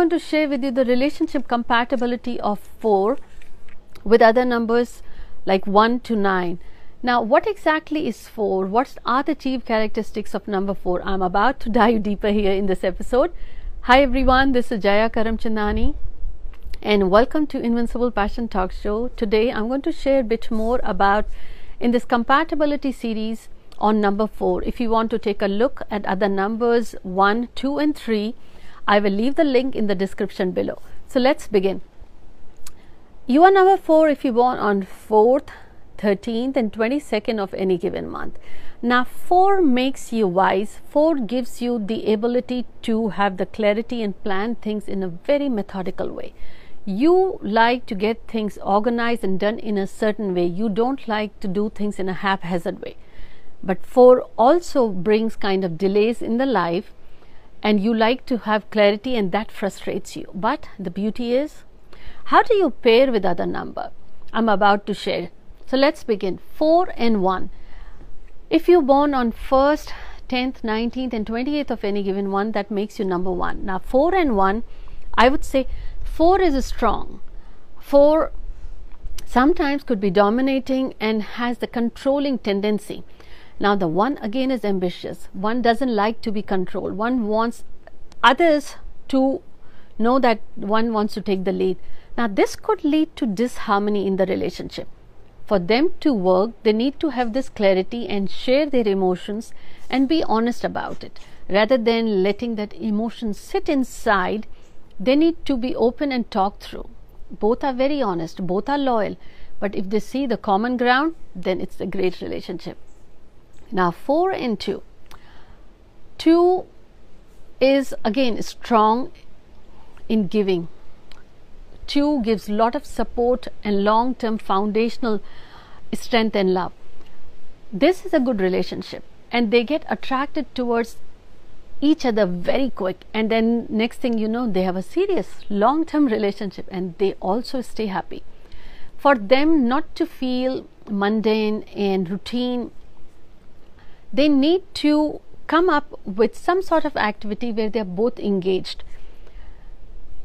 going to share with you the relationship compatibility of 4 with other numbers like 1 to 9. Now, what exactly is 4? What are the chief characteristics of number 4? I'm about to dive deeper here in this episode. Hi everyone, this is Jaya Karamchandani and welcome to Invincible Passion Talk Show. Today I'm going to share a bit more about in this compatibility series on number 4. If you want to take a look at other numbers 1, 2 and 3, I will leave the link in the description below. So let's begin. You are number 4 if you born on 4th, 13th and 22nd of any given month. Now 4 makes you wise. 4 gives you the ability to have the clarity and plan things in a very methodical way you like to get things organized and done in a certain way. You don't like to do things in a haphazard way. But four also brings kind of delays in the life, and you like to have clarity, and that frustrates you. But the beauty is, how do you pair with other number? I'm about to share. So let's begin. Four and one. If you're born on first, 10th, 19th, and 28th of any given one, that makes you number one. Now, four and one, I would say 4 is strong. 4 sometimes could be dominating and has the controlling tendency. Now, the 1 again is ambitious. 1 doesn't like to be controlled. 1 wants others to know that 1 wants to take the lead. Now, this could lead to disharmony in the relationship. For them to work, they need to have this clarity and share their emotions and be honest about it rather than letting that emotion sit inside they need to be open and talk through. Both are very honest, both are loyal, but if they see the common ground, then it's a great relationship. Now, 4 and 2. 2 is again strong in giving. 2 gives lot of support and long term foundational strength and love. This is a good relationship and they get attracted towards each other very quick and then next thing you know they have a serious long term relationship and they also stay happy for them not to feel mundane and routine they need to come up with some sort of activity where they are both engaged.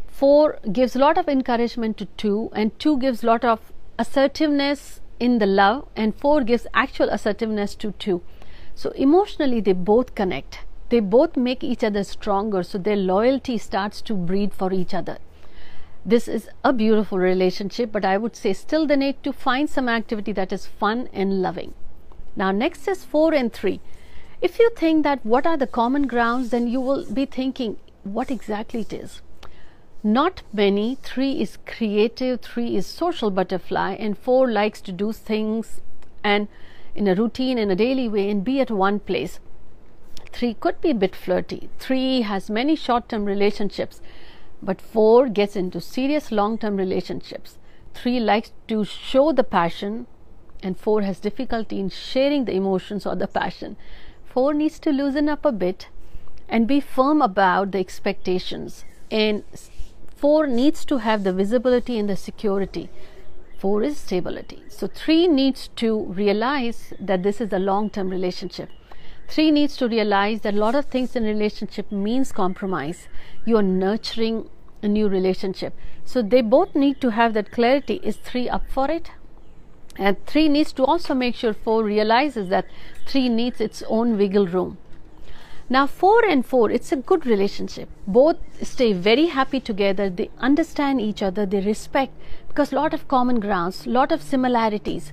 4 gives a lot of encouragement to 2 and 2 gives a lot of assertiveness in the love and 4 gives actual assertiveness to 2 so emotionally they both connect. They both make each other stronger so their loyalty starts to breed for each other. This is a beautiful relationship but i would say still they need to find some activity that is fun and loving now next is 4 and 3 if you think that what are the common grounds then you will be thinking what exactly it is not many 3 is creative 3 is social butterfly and 4 likes to do things and in a routine in a daily way and be at one place 3 could be a bit flirty. 3 has many short term relationships, but 4 gets into serious long term relationships. 3 likes to show the passion, and 4 has difficulty in sharing the emotions or the passion. 4 needs to loosen up a bit and be firm about the expectations. And 4 needs to have the visibility and the security. 4 is stability. So 3 needs to realize that this is a long term relationship. Three needs to realize that a lot of things in relationship means compromise. You are nurturing a new relationship. So they both need to have that clarity. Is three up for it? And three needs to also make sure four realizes that three needs its own wiggle room. Now, four and four, it's a good relationship. Both stay very happy together. They understand each other. They respect because lot of common grounds, lot of similarities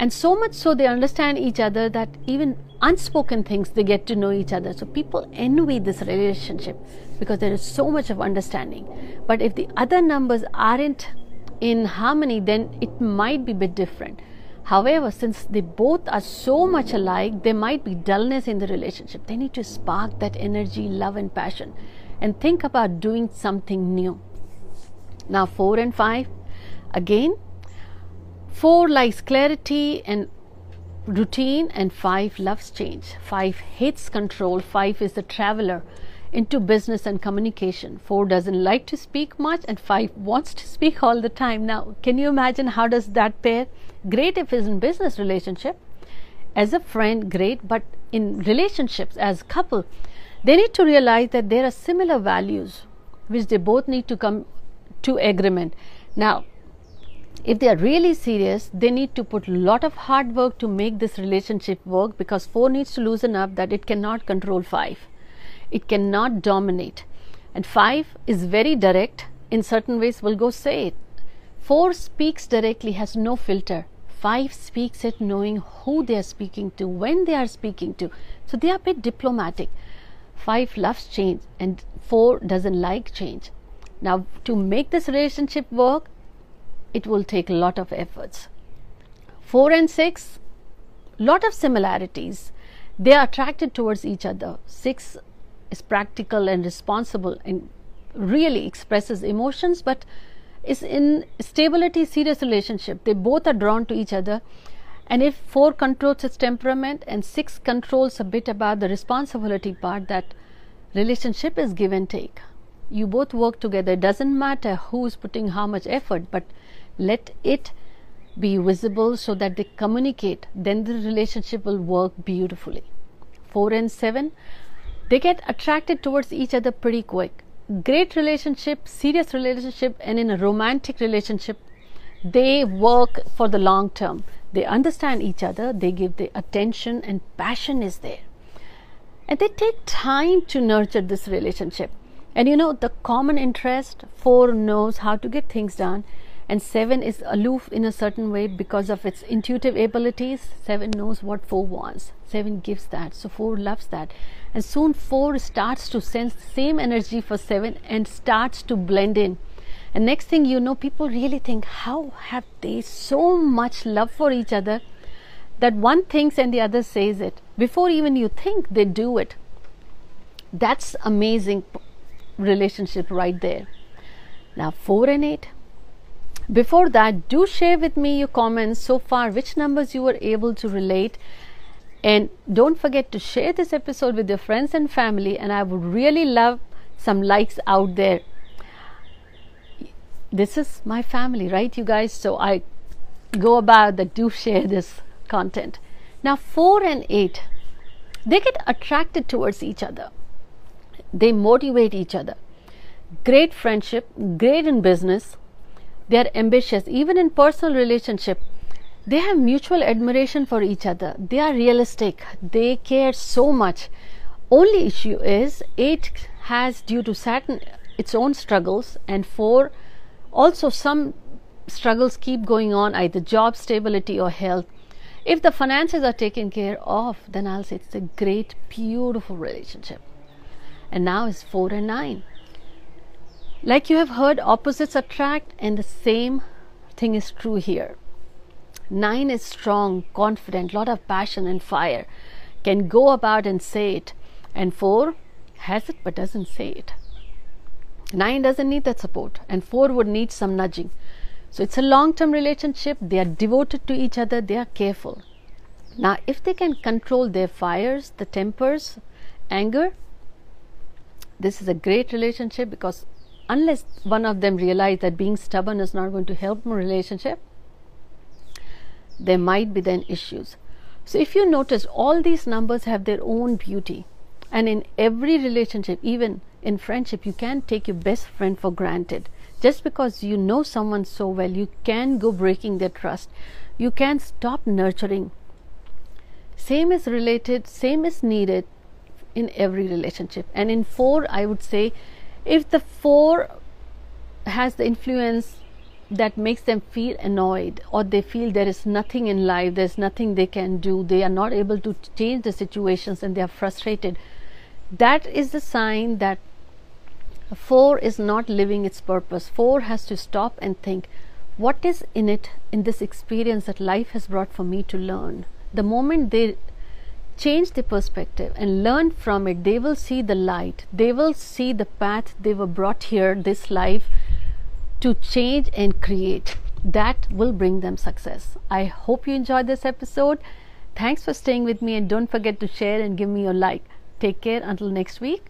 and so much so they understand each other that even unspoken things they get to know each other so people envy this relationship because there is so much of understanding but if the other numbers aren't in harmony then it might be a bit different. However since they both are so much alike there might be dullness in the relationship. They need to spark that energy love and passion. And think about doing something new. Now 4 and 5 again Four likes clarity and routine, and five loves change. Five hates control. Five is the traveler into business and communication. Four doesn't like to speak much, and five wants to speak all the time. Now, can you imagine how does that pair? Great if it's in business relationship. As a friend, great, but in relationships as couple, they need to realize that there are similar values which they both need to come to agreement. Now, if they are really serious, they need to put a lot of hard work to make this relationship work because 4 needs to loosen up that it cannot control 5. It cannot dominate. And 5 is very direct. In certain ways, will go say it. 4 speaks directly, has no filter. 5 speaks it knowing who they are speaking to, when they are speaking to. So they are a bit diplomatic. 5 loves change and 4 doesn't like change. Now, to make this relationship work, it will take a lot of efforts. 4 and 6, lot of similarities. They are attracted towards each other. 6 is practical and responsible and really expresses emotions, but is in stability serious relationship. They both are drawn to each other. And if 4 controls its temperament and 6 controls a bit about the responsibility part, that relationship is give and take. You both work together. It doesn't matter who's putting how much effort, but let it be visible so that they communicate then the relationship will work beautifully 4 and 7 they get attracted towards each other pretty quick. Great relationship serious relationship and in a romantic relationship they work for the long term. They understand each other. They give the attention and passion is there. And they take time to nurture this relationship. And you know the common interest four knows how to get things done and 7 is aloof in a certain way because of its intuitive abilities. 7 knows what 4 wants. 7 gives that. So 4 loves that and soon 4 starts to sense the same energy for 7 and starts to blend in. And next thing you know people really think how have they so much love for each other? That one thinks and the other says it. Before even you think they do it. That's amazing relationship right there. Now 4 and 8 before that, do share with me your comments so far, which numbers you were able to relate. And don't forget to share this episode with your friends and family. And I would really love some likes out there. This is my family, right, you guys? So I go about that, do share this content. Now, 4 and 8, they get attracted towards each other, they motivate each other. Great friendship, great in business, they are ambitious even in personal relationship they have mutual admiration for each other. They are realistic. They care so much. Only issue is 8 has due to certain its own struggles and 4 also some struggles keep going on either job stability or health. If the finances are taken care of then i'll say it's a great beautiful relationship. And now is 4 and 9 like you have heard, opposites attract, and the same thing is true here. Nine is strong, confident, lot of passion and fire, can go about and say it, and four has it but doesn't say it. Nine doesn't need that support, and four would need some nudging. So it's a long term relationship. They are devoted to each other, they are careful. Now, if they can control their fires, the tempers, anger, this is a great relationship because unless one of them realize that being stubborn is not going to help a relationship, there might be then issues. So if you notice, all these numbers have their own beauty, and in every relationship, even in friendship, you can't take your best friend for granted. Just because you know someone so well, you can go breaking their trust. You can stop nurturing. Same is related, same is needed in every relationship. And in four, I would say if the four has the influence that makes them feel annoyed or they feel there is nothing in life there's nothing they can do they are not able to change the situations and they are frustrated. That is the sign that four is not living its purpose. Four has to stop and think what is in it in this experience that life has brought for me to learn? The moment they change the perspective and learn from it, they will see the light. They will see the path they were brought here, this life, to change and create. That will bring them success. I hope you enjoyed this episode. Thanks for staying with me and don't forget to share and give me your like. Take care until next week.